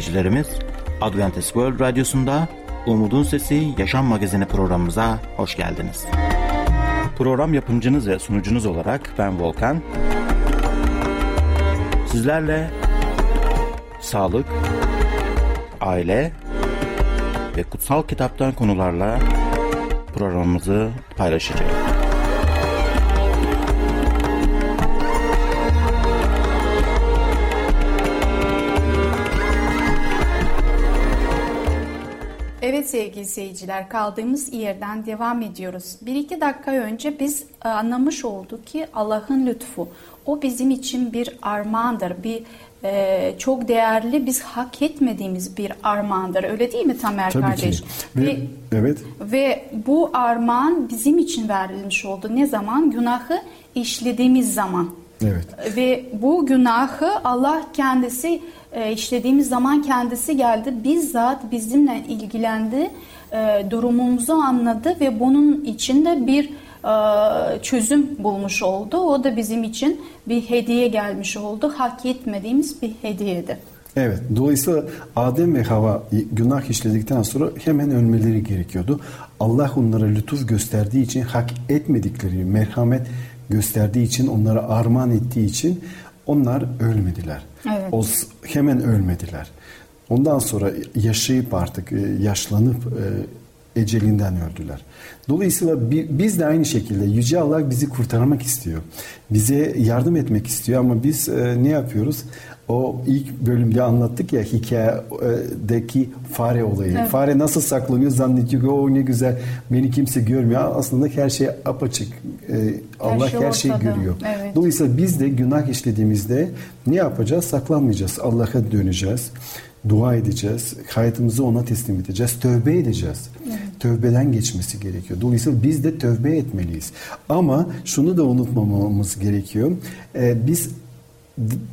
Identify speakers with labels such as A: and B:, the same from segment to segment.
A: dinleyicilerimiz. Adventist World Radyosu'nda Umutun Sesi Yaşam Magazini programımıza hoş geldiniz. Program yapımcınız ve sunucunuz olarak ben Volkan. Sizlerle sağlık, aile ve kutsal kitaptan konularla programımızı paylaşacağız.
B: Sevgili seyirciler kaldığımız yerden devam ediyoruz. Bir iki dakika önce biz e, anlamış olduk ki Allah'ın lütfu o bizim için bir armağandır. Bir e, çok değerli biz hak etmediğimiz bir armağandır. Öyle değil mi Tamer
C: Tabii
B: kardeş?
C: ki. Ve,
B: Ve,
C: evet.
B: ve bu armağan bizim için verilmiş oldu. Ne zaman? Günahı işlediğimiz zaman.
C: Evet.
B: Ve bu günahı Allah kendisi e, işlediğimiz zaman kendisi geldi. Bizzat bizimle ilgilendi. E, durumumuzu anladı ve bunun içinde bir e, çözüm bulmuş oldu. O da bizim için bir hediye gelmiş oldu. Hak etmediğimiz bir hediyeydi.
C: Evet. Dolayısıyla Adem ve Hava günah işledikten sonra hemen ölmeleri gerekiyordu. Allah onlara lütuf gösterdiği için hak etmedikleri merhamet gösterdiği için onlara armağan ettiği için onlar ölmediler.
B: Evet.
C: O hemen ölmediler. Ondan sonra yaşayıp artık e, yaşlanıp e, ecelinden öldüler. Dolayısıyla biz de aynı şekilde Yüce Allah bizi kurtarmak istiyor. Bize yardım etmek istiyor ama biz e, ne yapıyoruz? O ilk bölümde anlattık ya hikayedeki fare olayı. Evet. Fare nasıl saklanıyor zannediyor ki o ne güzel beni kimse görmüyor. Aslında her şey apaçık. Allah her, şey her şeyi görüyor. Evet. Dolayısıyla biz de günah işlediğimizde ne yapacağız? Saklanmayacağız. Allah'a döneceğiz dua edeceğiz. Hayatımızı ona teslim edeceğiz. Tövbe edeceğiz. Evet. Tövbeden geçmesi gerekiyor. Dolayısıyla biz de tövbe etmeliyiz. Ama şunu da unutmamamız gerekiyor. Ee, biz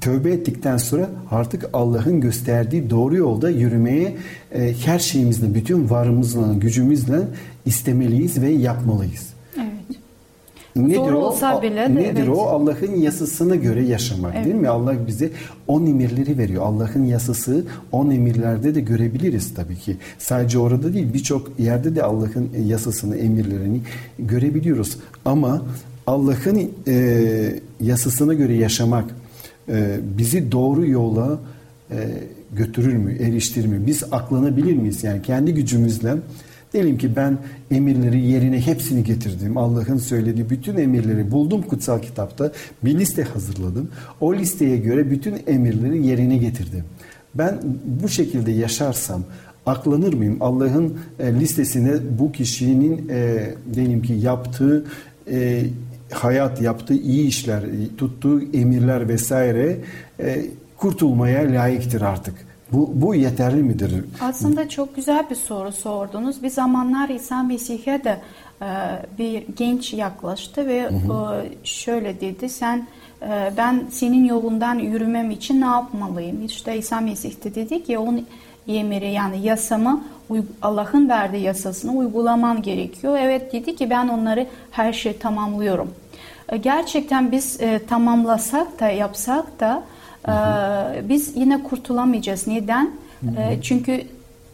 C: tövbe ettikten sonra artık Allah'ın gösterdiği doğru yolda yürümeye e, her şeyimizle, bütün varımızla, gücümüzle istemeliyiz ve yapmalıyız.
B: Evet.
C: Nedir
B: Zor
C: o?
B: olsa bile de,
C: Nedir
B: evet.
C: o? Allah'ın yasasına göre yaşamak
B: Evet.
C: değil mi? Allah bize on emirleri veriyor. Allah'ın yasası on emirlerde de görebiliriz tabii ki. Sadece orada değil birçok yerde de Allah'ın yasasını, emirlerini görebiliyoruz. Ama Allah'ın e, yasasına göre yaşamak e, bizi doğru yola e, götürür mü, eriştirir mi? Biz aklanabilir miyiz? Yani kendi gücümüzle Diyelim ki ben emirleri yerine hepsini getirdim. Allah'ın söylediği bütün emirleri buldum kutsal kitapta. Bir liste hazırladım. O listeye göre bütün emirleri yerine getirdim. Ben bu şekilde yaşarsam aklanır mıyım? Allah'ın e, listesine bu kişinin e, diyelim ki yaptığı hayat, yaptığı iyi işler, tuttuğu emirler vesaire e, kurtulmaya layıktır artık. Bu, bu yeterli midir?
B: Aslında çok güzel bir soru sordunuz. Bir zamanlar İsa Mesih'e de e, bir genç yaklaştı ve hı hı. E, şöyle dedi. Sen e, ben senin yolundan yürümem için ne yapmalıyım? İşte İsa Mesih de dedi ki onun emiri yani yasamı Allah'ın verdiği yasasını uygulaman gerekiyor. Evet dedi ki ben onları her şey tamamlıyorum. E, gerçekten biz e, tamamlasak da yapsak da hı. Biz yine kurtulamayacağız. Neden? Hı. Çünkü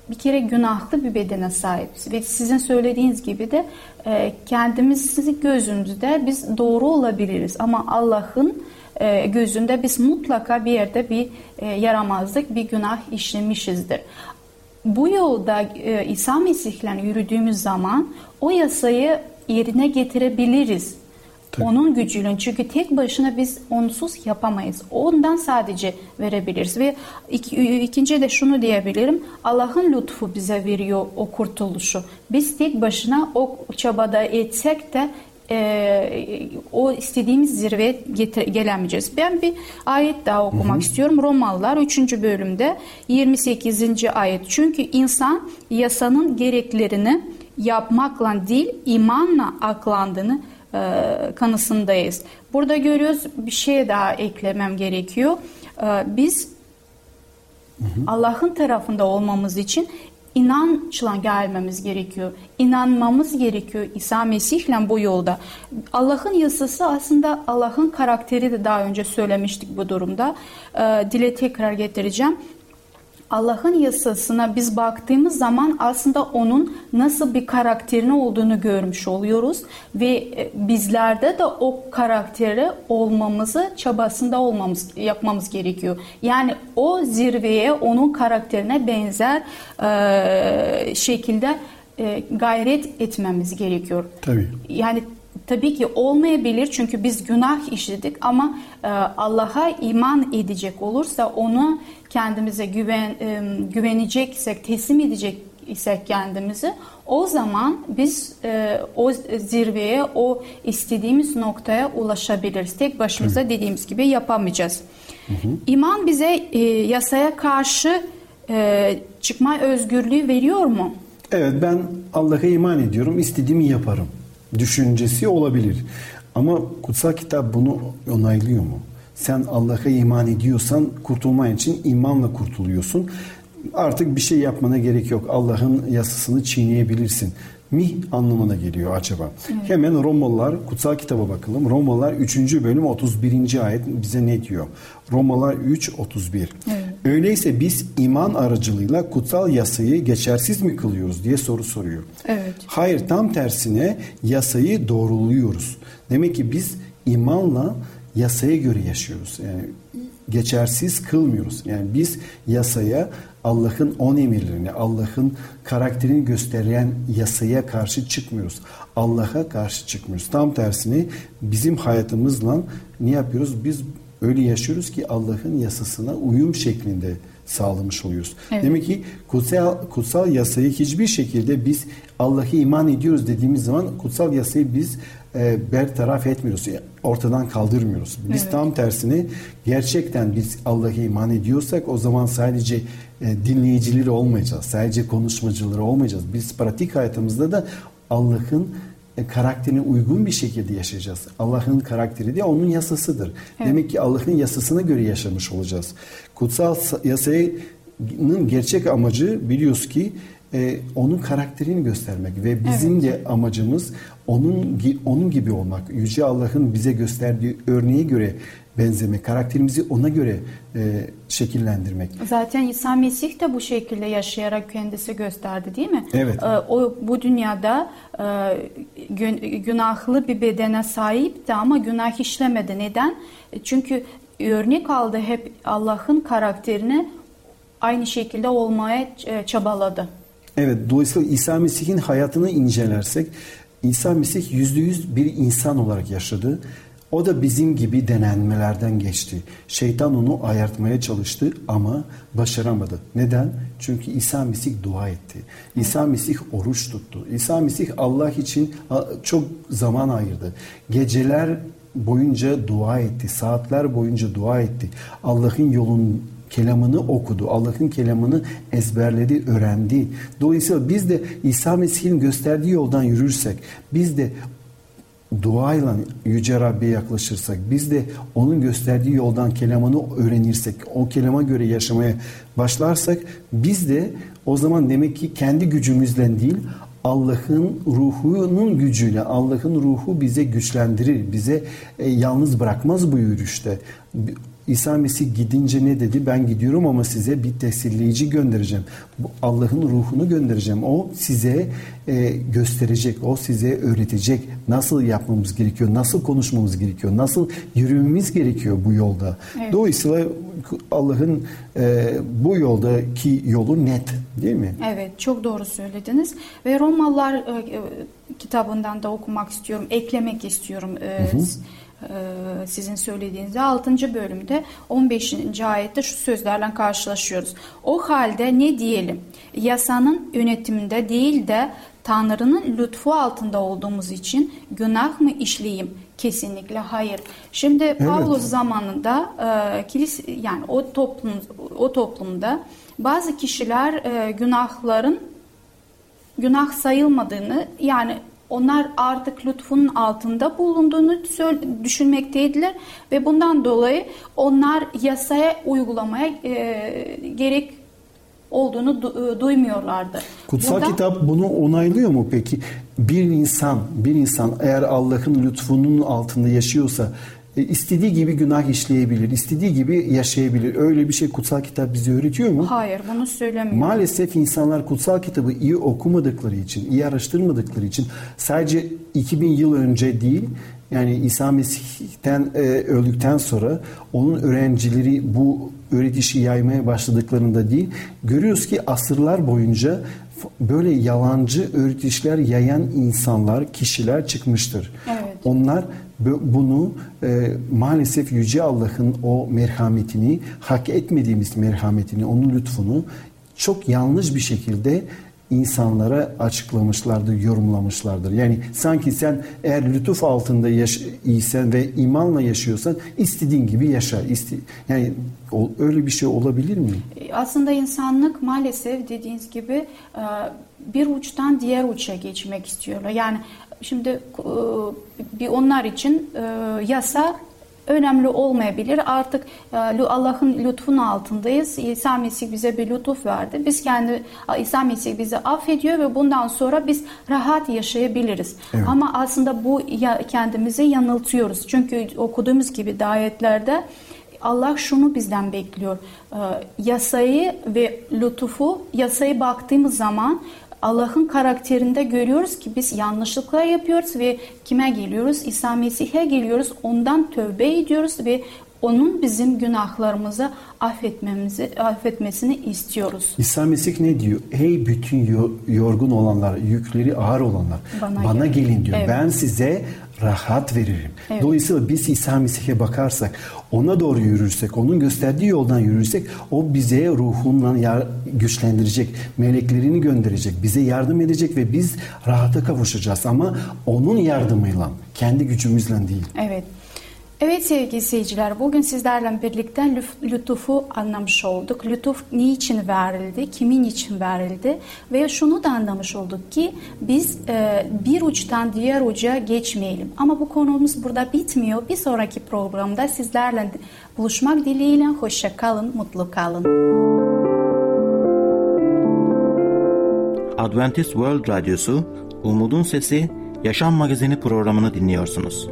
B: bir kere günahlı bir bedene sahibiz ve sizin söylediğiniz gibi de kendimiz gözümüzde biz doğru olabiliriz ama Allah'ın gözünde biz mutlaka bir yerde bir yaramazlık, bir günah işlemişizdir. Bu yolda İsa Mesih'le yürüdüğümüz zaman o yasayı yerine getirebiliriz. Tabii. Onun gücüyle çünkü tek başına biz onsuz yapamayız. Ondan sadece verebiliriz ve iki, ikinci de şunu diyebilirim. Allah'ın lütfu bize veriyor o kurtuluşu. Biz tek başına o çabada etsek de e, o istediğimiz zirveye getir, gelemeyeceğiz. Ben bir ayet daha okumak hı hı. istiyorum. Romalılar 3. bölümde 28. ayet. Çünkü insan yasanın gereklerini yapmakla değil imanla aklandığını e, kanısındayız. Burada görüyoruz bir şey daha eklemem gerekiyor. E, biz Allah'ın tarafında olmamız için inançla gelmemiz gerekiyor. İnanmamız gerekiyor İsa Mesih'le bu yolda. Allah'ın yasası aslında Allah'ın karakteri de daha önce söylemiştik bu durumda. E, dile tekrar getireceğim. Allah'ın yasasına biz baktığımız zaman aslında onun nasıl bir karakterini olduğunu görmüş oluyoruz ve e, bizlerde de o karakteri olmamızı çabasında olmamız yapmamız gerekiyor. Yani o zirveye onun karakterine benzer e, şekilde e, gayret etmemiz gerekiyor.
C: Tabii.
B: Yani tabii ki olmayabilir çünkü biz günah işledik ama e, Allah'a iman edecek olursa onu kendimize güven e, güveneceksek, teslim edecek isek kendimizi o zaman biz e, o zirveye, o istediğimiz noktaya ulaşabiliriz. Tek başımıza Hı. dediğimiz gibi yapamayacağız. Hı hı. İman bize e, yasaya karşı e, çıkma özgürlüğü veriyor mu?
C: Evet ben Allah'a iman ediyorum, istediğimi yaparım düşüncesi olabilir. Ama kutsal kitap bunu onaylıyor mu? Sen Allah'a iman ediyorsan kurtulman için imanla kurtuluyorsun. Artık bir şey yapmana gerek yok. Allah'ın yasasını çiğneyebilirsin mi anlamına geliyor acaba? Evet. Hemen Romalılar kutsal kitaba bakalım. Romalılar 3. bölüm 31. ayet bize ne diyor? Romalılar 3 31. Evet. Öyleyse biz iman aracılığıyla kutsal yasayı geçersiz mi kılıyoruz diye soru soruyor.
B: Evet.
C: Hayır tam tersine yasayı doğruluyoruz. Demek ki biz imanla yasaya göre yaşıyoruz. Yani geçersiz kılmıyoruz. Yani biz yasaya Allah'ın on emirlerini, Allah'ın karakterini gösteren yasaya karşı çıkmıyoruz. Allah'a karşı çıkmıyoruz. Tam tersini bizim hayatımızla ne yapıyoruz? Biz öyle yaşıyoruz ki Allah'ın yasasına uyum şeklinde sağlamış oluyoruz. Evet. Demek ki kutsal, kutsal yasayı hiçbir şekilde biz Allah'a iman ediyoruz dediğimiz zaman kutsal yasayı biz e, bertaraf etmiyoruz. Ortadan kaldırmıyoruz. Biz evet. tam tersini gerçekten biz Allah'a iman ediyorsak o zaman sadece e, dinleyicileri olmayacağız. Sadece konuşmacıları olmayacağız. Biz pratik hayatımızda da Allah'ın e, karakterine uygun bir şekilde yaşayacağız. Allah'ın karakteri de onun yasasıdır. Evet. Demek ki Allah'ın yasasına göre yaşamış olacağız. Kutsal yasanın gerçek amacı biliyoruz ki e, onun karakterini göstermek ve bizim evet. de amacımız onun onun gibi olmak. Yüce Allah'ın bize gösterdiği örneğe göre benzemek, karakterimizi ona göre e, şekillendirmek.
B: Zaten İsa Mesih de bu şekilde yaşayarak kendisi gösterdi değil mi?
C: Evet.
B: E, o bu dünyada e, gün, günahlı bir bedene sahipti ama günah işlemedi. Neden? Çünkü örnek aldı hep Allah'ın karakterini aynı şekilde olmaya e, çabaladı.
C: Evet, dolayısıyla İsa Mesih'in hayatını incelersek İsa Mesih yüzde yüz bir insan olarak yaşadı. O da bizim gibi denenmelerden geçti. Şeytan onu ayartmaya çalıştı ama başaramadı. Neden? Çünkü İsa Mesih dua etti. İsa Mesih oruç tuttu. İsa Mesih Allah için çok zaman ayırdı. Geceler boyunca dua etti. Saatler boyunca dua etti. Allah'ın yolun kelamını okudu. Allah'ın kelamını ezberledi, öğrendi. Dolayısıyla biz de İsa Mesih'in gösterdiği yoldan yürürsek, biz de duayla Yüce Rabbi'ye yaklaşırsak, biz de onun gösterdiği yoldan kelamını öğrenirsek, o kelama göre yaşamaya başlarsak, biz de o zaman demek ki kendi gücümüzden değil, Allah'ın ruhunun gücüyle, Allah'ın ruhu bize güçlendirir, bize e, yalnız bırakmaz bu yürüyüşte. İsa Mesih gidince ne dedi? Ben gidiyorum ama size bir tesirleyici göndereceğim. Allah'ın ruhunu göndereceğim. O size e, gösterecek, o size öğretecek. Nasıl yapmamız gerekiyor, nasıl konuşmamız gerekiyor, nasıl yürümemiz gerekiyor bu yolda. Evet. Dolayısıyla Allah'ın e, bu yoldaki yolu net değil mi?
B: Evet, çok doğru söylediniz. Ve Romalılar e, e kitabından da okumak istiyorum, eklemek istiyorum. E, hı hı sizin söylediğinizde 6. bölümde 15. ayette şu sözlerle karşılaşıyoruz. O halde ne diyelim? Yasanın yönetiminde değil de Tanrı'nın lütfu altında olduğumuz için günah mı işleyeyim? Kesinlikle hayır. Şimdi evet. Pavlos zamanında e, kilis yani o toplum o toplumda bazı kişiler e, günahların günah sayılmadığını yani onlar artık lütfunun altında bulunduğunu düşünmekteydiler ve bundan dolayı onlar yasaya uygulamaya e, gerek olduğunu du- e, duymuyorlardı.
C: Kutsal Burada, kitap bunu onaylıyor mu peki? Bir insan, bir insan eğer Allah'ın lütfunun altında yaşıyorsa istediği gibi günah işleyebilir, istediği gibi yaşayabilir. Öyle bir şey kutsal kitap bize öğretiyor mu?
B: Hayır, bunu söylemiyor.
C: Maalesef insanlar kutsal kitabı iyi okumadıkları için, iyi araştırmadıkları için sadece 2000 yıl önce değil, yani İsa Mesih'ten e, öldükten sonra onun öğrencileri bu öğretişi yaymaya başladıklarında değil, görüyoruz ki asırlar boyunca böyle yalancı öğretişler yayan insanlar, kişiler çıkmıştır.
B: Evet.
C: Onlar bunu e, maalesef Yüce Allah'ın o merhametini, hak etmediğimiz merhametini, onun lütfunu çok yanlış bir şekilde insanlara açıklamışlardır, yorumlamışlardır. Yani sanki sen eğer lütuf altında yaş iyisen ve imanla yaşıyorsan istediğin gibi yaşa. İste yani o, öyle bir şey olabilir mi?
B: Aslında insanlık maalesef dediğiniz gibi e, bir uçtan diğer uça geçmek istiyorlar. Yani şimdi e, bir onlar için e, yasa önemli olmayabilir. Artık e, Allah'ın lütfun altındayız. İsa Mesih bize bir lütuf verdi. Biz kendi İsa Mesih bizi affediyor ve bundan sonra biz rahat yaşayabiliriz. Evet. Ama aslında bu kendimizi yanıltıyoruz. Çünkü okuduğumuz gibi dayetlerde Allah şunu bizden bekliyor. Yasayı ve lütufu, yasayı baktığımız zaman Allah'ın karakterinde görüyoruz ki biz yanlışlıklar yapıyoruz ve kime geliyoruz? İsa Mesih'e geliyoruz. Ondan tövbe ediyoruz ve onun bizim günahlarımızı affetmemizi affetmesini istiyoruz.
C: İsa Mesih ne diyor? Hey bütün yorgun olanlar, yükleri ağır olanlar bana, bana gelin diyor. Evet. Ben size rahat veririm. Evet. Dolayısıyla biz İsa Mesih'e bakarsak, ona doğru yürürsek, onun gösterdiği yoldan yürürsek o bize ruhunla güçlendirecek, meleklerini gönderecek, bize yardım edecek ve biz rahata kavuşacağız ama onun yardımıyla, kendi gücümüzle değil.
B: Evet. Evet sevgili seyirciler, bugün sizlerle birlikte lütufu anlamış olduk. Lütuf niçin verildi, kimin için verildi ve şunu da anlamış olduk ki biz e, bir uçtan diğer uca geçmeyelim. Ama bu konumuz burada bitmiyor. Bir sonraki programda sizlerle buluşmak dileğiyle hoşça kalın, mutlu kalın.
A: Adventist World Radyosu, Umutun Sesi, Yaşam Magazini programını dinliyorsunuz.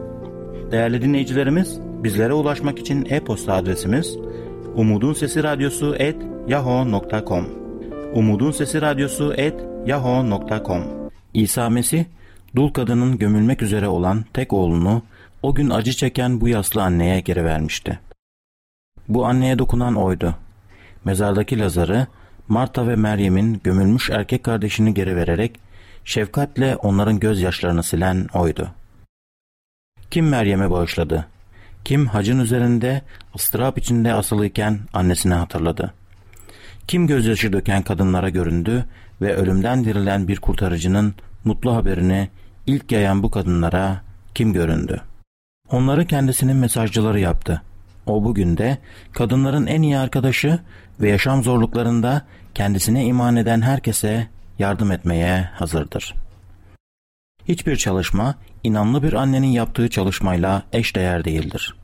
A: Değerli dinleyicilerimiz, bizlere ulaşmak için e-posta adresimiz Umutun Sesi Radyosu et yahoo.com Umutun Sesi Radyosu et yahoo.com İsa Mesih, dul kadının gömülmek üzere olan tek oğlunu o gün acı çeken bu yaslı anneye geri vermişti. Bu anneye dokunan oydu. Mezardaki Lazar'ı Marta ve Meryem'in gömülmüş erkek kardeşini geri vererek şefkatle onların gözyaşlarını silen oydu. Kim Meryem'e bağışladı? Kim hacın üzerinde ıstırap içinde asılıyken annesini hatırladı? Kim gözyaşı döken kadınlara göründü ve ölümden dirilen bir kurtarıcının mutlu haberini ilk yayan bu kadınlara kim göründü? Onları kendisinin mesajcıları yaptı. O bugün de kadınların en iyi arkadaşı ve yaşam zorluklarında kendisine iman eden herkese yardım etmeye hazırdır. Hiçbir çalışma inanlı bir annenin yaptığı çalışmayla eşdeğer değildir.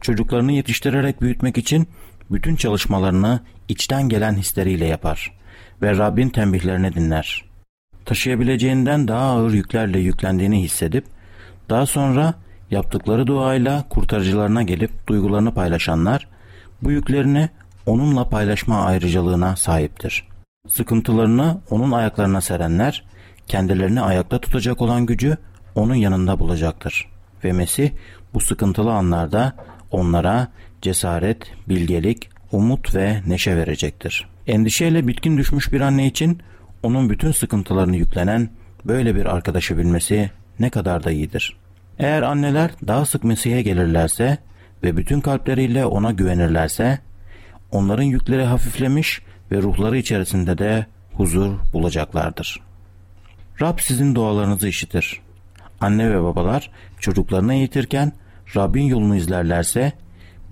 A: Çocuklarını yetiştirerek büyütmek için bütün çalışmalarını içten gelen hisleriyle yapar ve Rabbin tembihlerini dinler. Taşıyabileceğinden daha ağır yüklerle yüklendiğini hissedip daha sonra yaptıkları duayla kurtarıcılarına gelip duygularını paylaşanlar bu yüklerini onunla paylaşma ayrıcalığına sahiptir. Sıkıntılarını onun ayaklarına serenler kendilerini ayakta tutacak olan gücü onun yanında bulacaktır. Ve Mesih bu sıkıntılı anlarda onlara cesaret, bilgelik, umut ve neşe verecektir. Endişeyle bitkin düşmüş bir anne için onun bütün sıkıntılarını yüklenen böyle bir arkadaşı bilmesi ne kadar da iyidir. Eğer anneler daha sık Mesih'e gelirlerse ve bütün kalpleriyle ona güvenirlerse, onların yükleri hafiflemiş ve ruhları içerisinde de huzur bulacaklardır. Rab sizin dualarınızı işitir. Anne ve babalar çocuklarını eğitirken Rabbin yolunu izlerlerse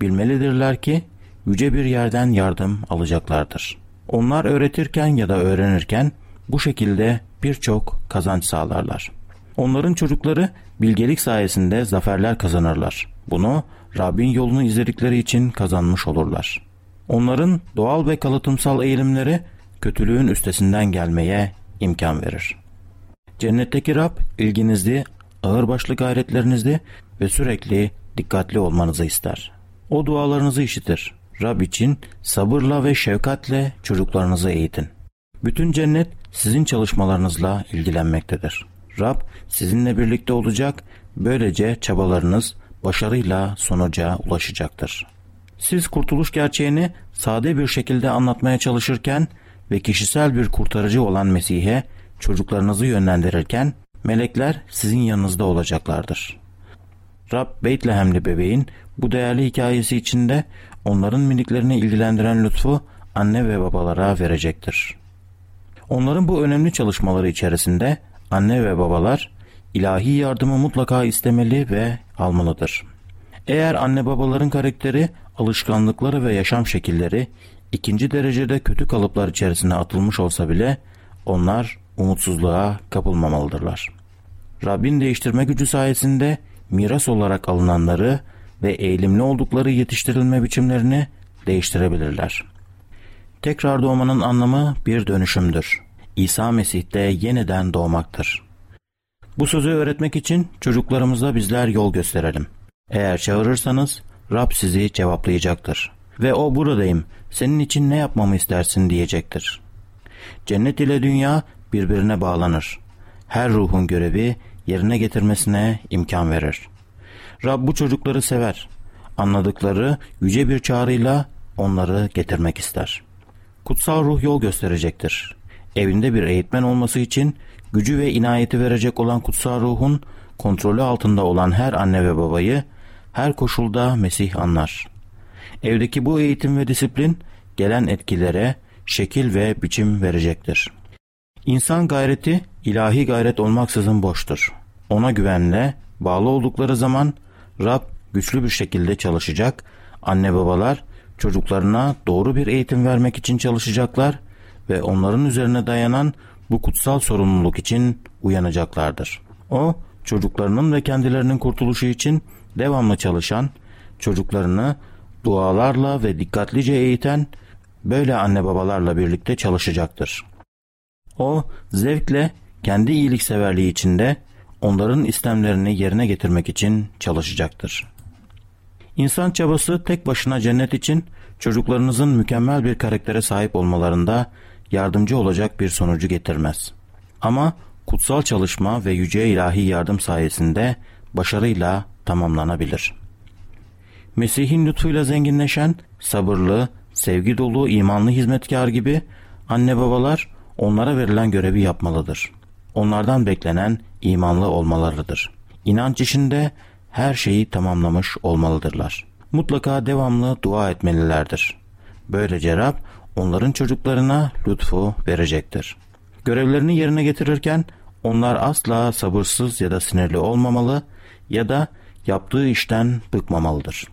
A: bilmelidirler ki yüce bir yerden yardım alacaklardır. Onlar öğretirken ya da öğrenirken bu şekilde birçok kazanç sağlarlar. Onların çocukları bilgelik sayesinde zaferler kazanırlar. Bunu Rabbin yolunu izledikleri için kazanmış olurlar. Onların doğal ve kalıtımsal eğilimleri kötülüğün üstesinden gelmeye imkan verir. Cennetteki Rab ilginizli, ağırbaşlı gayretlerinizi ve sürekli dikkatli olmanızı ister. O dualarınızı işitir. Rab için sabırla ve şefkatle çocuklarınızı eğitin. Bütün cennet sizin çalışmalarınızla ilgilenmektedir. Rab sizinle birlikte olacak, böylece çabalarınız başarıyla sonuca ulaşacaktır. Siz kurtuluş gerçeğini sade bir şekilde anlatmaya çalışırken ve kişisel bir kurtarıcı olan Mesih'e çocuklarınızı yönlendirirken melekler sizin yanınızda olacaklardır. Rab Beytlehemli bebeğin bu değerli hikayesi içinde onların miniklerini ilgilendiren lütfu anne ve babalara verecektir. Onların bu önemli çalışmaları içerisinde anne ve babalar ilahi yardımı mutlaka istemeli ve almalıdır. Eğer anne babaların karakteri, alışkanlıkları ve yaşam şekilleri ikinci derecede kötü kalıplar içerisine atılmış olsa bile onlar umutsuzluğa kapılmamalıdırlar. Rabbin değiştirme gücü sayesinde miras olarak alınanları ve eğilimli oldukları yetiştirilme biçimlerini değiştirebilirler. Tekrar doğmanın anlamı bir dönüşümdür. İsa Mesih'te yeniden doğmaktır. Bu sözü öğretmek için çocuklarımıza bizler yol gösterelim. Eğer çağırırsanız Rab sizi cevaplayacaktır. Ve o buradayım, senin için ne yapmamı istersin diyecektir. Cennet ile dünya birbirine bağlanır. Her ruhun görevi yerine getirmesine imkan verir. Rab bu çocukları sever. Anladıkları yüce bir çağrıyla onları getirmek ister. Kutsal ruh yol gösterecektir. Evinde bir eğitmen olması için gücü ve inayeti verecek olan kutsal ruhun kontrolü altında olan her anne ve babayı her koşulda Mesih anlar. Evdeki bu eğitim ve disiplin gelen etkilere şekil ve biçim verecektir. İnsan gayreti ilahi gayret olmaksızın boştur. Ona güvenle bağlı oldukları zaman Rab güçlü bir şekilde çalışacak, anne babalar çocuklarına doğru bir eğitim vermek için çalışacaklar ve onların üzerine dayanan bu kutsal sorumluluk için uyanacaklardır. O, çocuklarının ve kendilerinin kurtuluşu için devamlı çalışan, çocuklarını dualarla ve dikkatlice eğiten böyle anne babalarla birlikte çalışacaktır. O zevkle kendi iyilikseverliği içinde onların istemlerini yerine getirmek için çalışacaktır. İnsan çabası tek başına cennet için çocuklarınızın mükemmel bir karaktere sahip olmalarında yardımcı olacak bir sonucu getirmez. Ama kutsal çalışma ve yüce ilahi yardım sayesinde başarıyla tamamlanabilir. Mesih'in lütfuyla zenginleşen, sabırlı, sevgi dolu, imanlı hizmetkar gibi anne babalar onlara verilen görevi yapmalıdır. Onlardan beklenen imanlı olmalarıdır. İnanç işinde her şeyi tamamlamış olmalıdırlar. Mutlaka devamlı dua etmelilerdir. Böylece Rab onların çocuklarına lütfu verecektir. Görevlerini yerine getirirken onlar asla sabırsız ya da sinirli olmamalı ya da yaptığı işten bıkmamalıdır.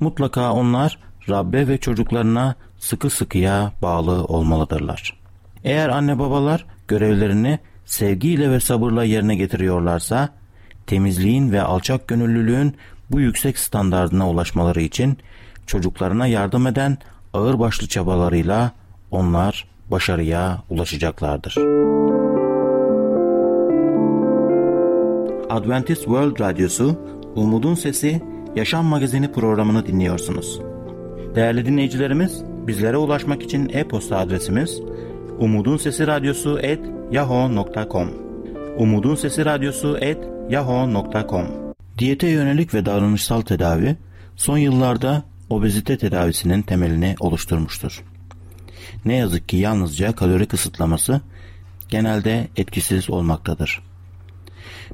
A: Mutlaka onlar Rabbe ve çocuklarına sıkı sıkıya bağlı olmalıdırlar. Eğer anne babalar görevlerini sevgiyle ve sabırla yerine getiriyorlarsa, temizliğin ve alçak gönüllülüğün bu yüksek standardına ulaşmaları için çocuklarına yardım eden ağırbaşlı çabalarıyla onlar başarıya ulaşacaklardır. Adventist World Radyosu, Umutun Sesi, Yaşam Magazini programını dinliyorsunuz. Değerli dinleyicilerimiz, bizlere ulaşmak için e-posta adresimiz Umutun Sesi Radyosu et yahoo.com Umutun Sesi Radyosu et yahoo.com Diyete yönelik ve davranışsal tedavi son yıllarda obezite tedavisinin temelini oluşturmuştur. Ne yazık ki yalnızca kalori kısıtlaması genelde etkisiz olmaktadır.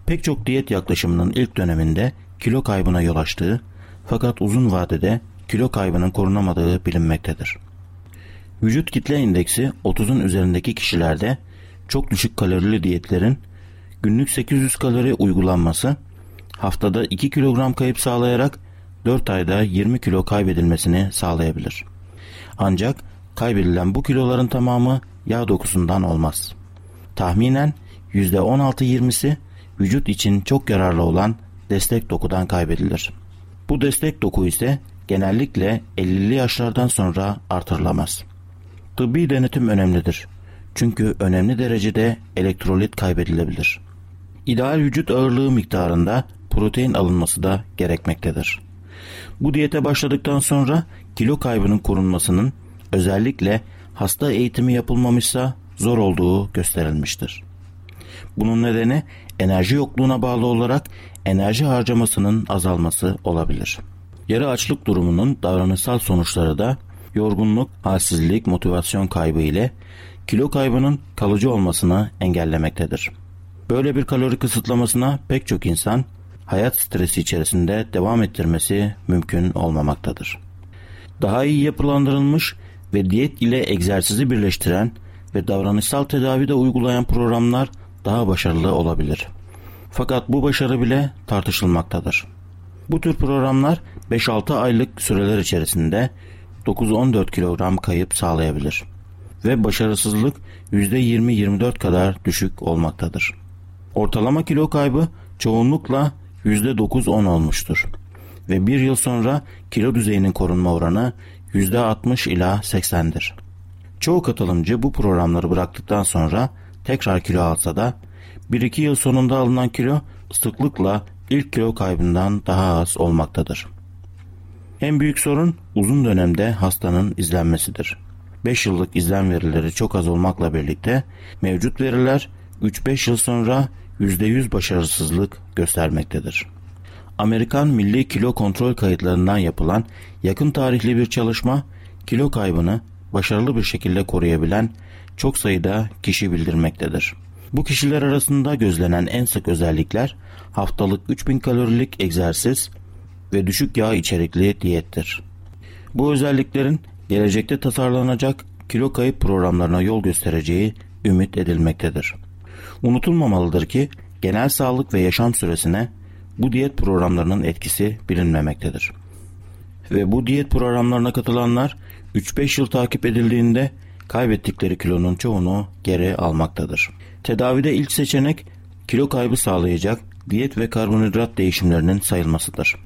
A: Pek çok diyet yaklaşımının ilk döneminde kilo kaybına yol açtığı fakat uzun vadede kilo kaybının korunamadığı bilinmektedir. Vücut kitle indeksi 30'un üzerindeki kişilerde çok düşük kalorili diyetlerin günlük 800 kalori uygulanması haftada 2 kilogram kayıp sağlayarak 4 ayda 20 kilo kaybedilmesini sağlayabilir. Ancak kaybedilen bu kiloların tamamı yağ dokusundan olmaz. Tahminen %16-20'si vücut için çok yararlı olan destek dokudan kaybedilir. Bu destek doku ise genellikle 50'li yaşlardan sonra artırılamaz. Tıbbi denetim önemlidir. Çünkü önemli derecede elektrolit kaybedilebilir. İdeal vücut ağırlığı miktarında protein alınması da gerekmektedir. Bu diyete başladıktan sonra kilo kaybının korunmasının özellikle hasta eğitimi yapılmamışsa zor olduğu gösterilmiştir. Bunun nedeni enerji yokluğuna bağlı olarak enerji harcamasının azalması olabilir. Yarı açlık durumunun davranışsal sonuçları da yorgunluk, halsizlik, motivasyon kaybı ile kilo kaybının kalıcı olmasını engellemektedir. Böyle bir kalori kısıtlamasına pek çok insan hayat stresi içerisinde devam ettirmesi mümkün olmamaktadır. Daha iyi yapılandırılmış ve diyet ile egzersizi birleştiren ve davranışsal tedavi de uygulayan programlar daha başarılı olabilir. Fakat bu başarı bile tartışılmaktadır. Bu tür programlar 5-6 aylık süreler içerisinde 9-14 kilogram kayıp sağlayabilir ve başarısızlık %20-24 kadar düşük olmaktadır. Ortalama kilo kaybı çoğunlukla %9-10 olmuştur ve bir yıl sonra kilo düzeyinin korunma oranı %60 ila 80'dir. Çoğu katılımcı bu programları bıraktıktan sonra tekrar kilo alsa da 1-2 yıl sonunda alınan kilo sıklıkla ilk kilo kaybından daha az olmaktadır. En büyük sorun uzun dönemde hastanın izlenmesidir. 5 yıllık izlen verileri çok az olmakla birlikte mevcut veriler 3-5 yıl sonra %100 başarısızlık göstermektedir. Amerikan Milli Kilo Kontrol Kayıtlarından yapılan yakın tarihli bir çalışma kilo kaybını başarılı bir şekilde koruyabilen çok sayıda kişi bildirmektedir. Bu kişiler arasında gözlenen en sık özellikler haftalık 3000 kalorilik egzersiz ve düşük yağ içerikli diyettir. Bu özelliklerin gelecekte tasarlanacak kilo kayıp programlarına yol göstereceği ümit edilmektedir. Unutulmamalıdır ki genel sağlık ve yaşam süresine bu diyet programlarının etkisi bilinmemektedir. Ve bu diyet programlarına katılanlar 3-5 yıl takip edildiğinde kaybettikleri kilonun çoğunu geri almaktadır. Tedavide ilk seçenek kilo kaybı sağlayacak diyet ve karbonhidrat değişimlerinin sayılmasıdır.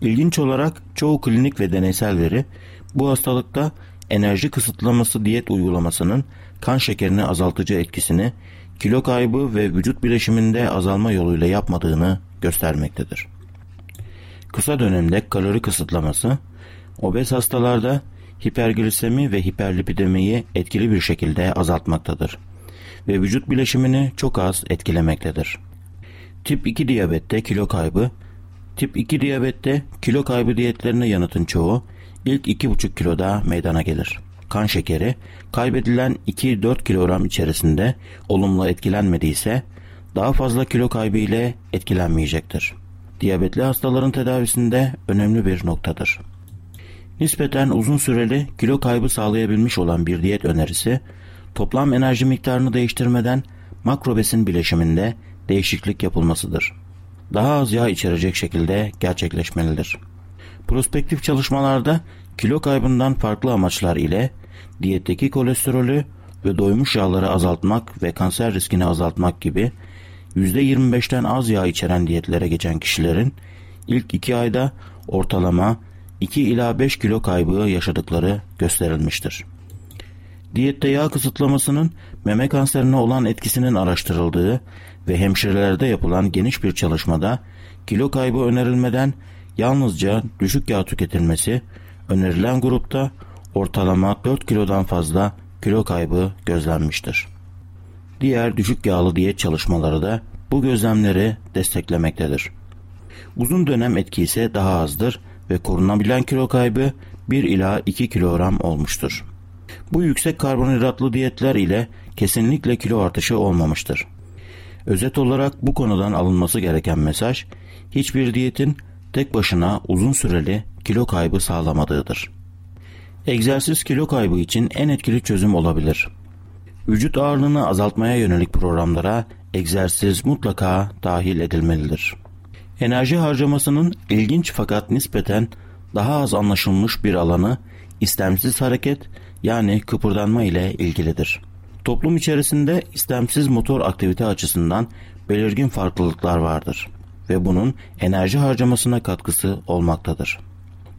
A: İlginç olarak çoğu klinik ve deneysel veri bu hastalıkta enerji kısıtlaması diyet uygulamasının kan şekerini azaltıcı etkisini kilo kaybı ve vücut bileşiminde azalma yoluyla yapmadığını göstermektedir. Kısa dönemde kalori kısıtlaması obez hastalarda hiperglisemi ve hiperlipidemiyi etkili bir şekilde azaltmaktadır ve vücut bileşimini çok az etkilemektedir. Tip 2 diyabette kilo kaybı Tip 2 diyabette kilo kaybı diyetlerine yanıtın çoğu ilk 2,5 kiloda meydana gelir. Kan şekeri kaybedilen 2-4 kilogram içerisinde olumlu etkilenmediyse daha fazla kilo kaybı ile etkilenmeyecektir. Diyabetli hastaların tedavisinde önemli bir noktadır. Nispeten uzun süreli kilo kaybı sağlayabilmiş olan bir diyet önerisi, toplam enerji miktarını değiştirmeden makro besin bileşiminde değişiklik yapılmasıdır. Daha az yağ içerecek şekilde gerçekleşmelidir. Prospektif çalışmalarda kilo kaybından farklı amaçlar ile diyetteki kolesterolü ve doymuş yağları azaltmak ve kanser riskini azaltmak gibi %25'ten az yağ içeren diyetlere geçen kişilerin ilk 2 ayda ortalama 2 ila 5 kilo kaybı yaşadıkları gösterilmiştir. Diyette yağ kısıtlamasının meme kanserine olan etkisinin araştırıldığı ve hemşirelerde yapılan geniş bir çalışmada kilo kaybı önerilmeden yalnızca düşük yağ tüketilmesi önerilen grupta ortalama 4 kilodan fazla kilo kaybı gözlenmiştir. Diğer düşük yağlı diyet çalışmaları da bu gözlemleri desteklemektedir. Uzun dönem etki ise daha azdır ve korunabilen kilo kaybı 1 ila 2 kilogram olmuştur. Bu yüksek karbonhidratlı diyetler ile kesinlikle kilo artışı olmamıştır. Özet olarak bu konudan alınması gereken mesaj, hiçbir diyetin tek başına uzun süreli kilo kaybı sağlamadığıdır. Egzersiz kilo kaybı için en etkili çözüm olabilir. Vücut ağırlığını azaltmaya yönelik programlara egzersiz mutlaka dahil edilmelidir. Enerji harcamasının ilginç fakat nispeten daha az anlaşılmış bir alanı istemsiz hareket yani kıpırdanma ile ilgilidir. Toplum içerisinde istemsiz motor aktivite açısından belirgin farklılıklar vardır ve bunun enerji harcamasına katkısı olmaktadır.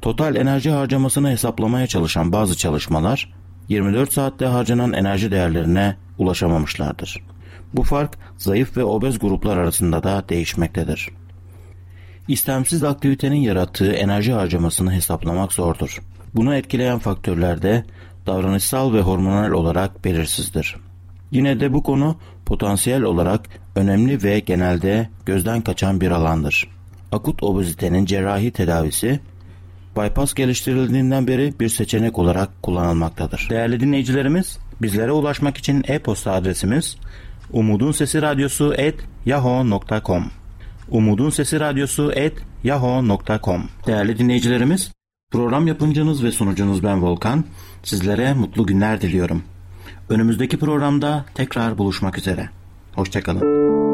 A: Total enerji harcamasını hesaplamaya çalışan bazı çalışmalar 24 saatte harcanan enerji değerlerine ulaşamamışlardır. Bu fark zayıf ve obez gruplar arasında da değişmektedir. İstemsiz aktivitenin yarattığı enerji harcamasını hesaplamak zordur. Bunu etkileyen faktörler de davranışsal ve hormonal olarak belirsizdir. Yine de bu konu potansiyel olarak önemli ve genelde gözden kaçan bir alandır. Akut obezitenin cerrahi tedavisi bypass geliştirildiğinden beri bir seçenek olarak kullanılmaktadır. Değerli dinleyicilerimiz, bizlere ulaşmak için e-posta adresimiz umudun sesi radyosu et yahoo.com umudun sesi radyosu et yahoo.com Değerli dinleyicilerimiz, program yapımcınız ve sunucunuz ben Volkan. Sizlere mutlu günler diliyorum. Önümüzdeki programda tekrar buluşmak üzere. Hoşçakalın.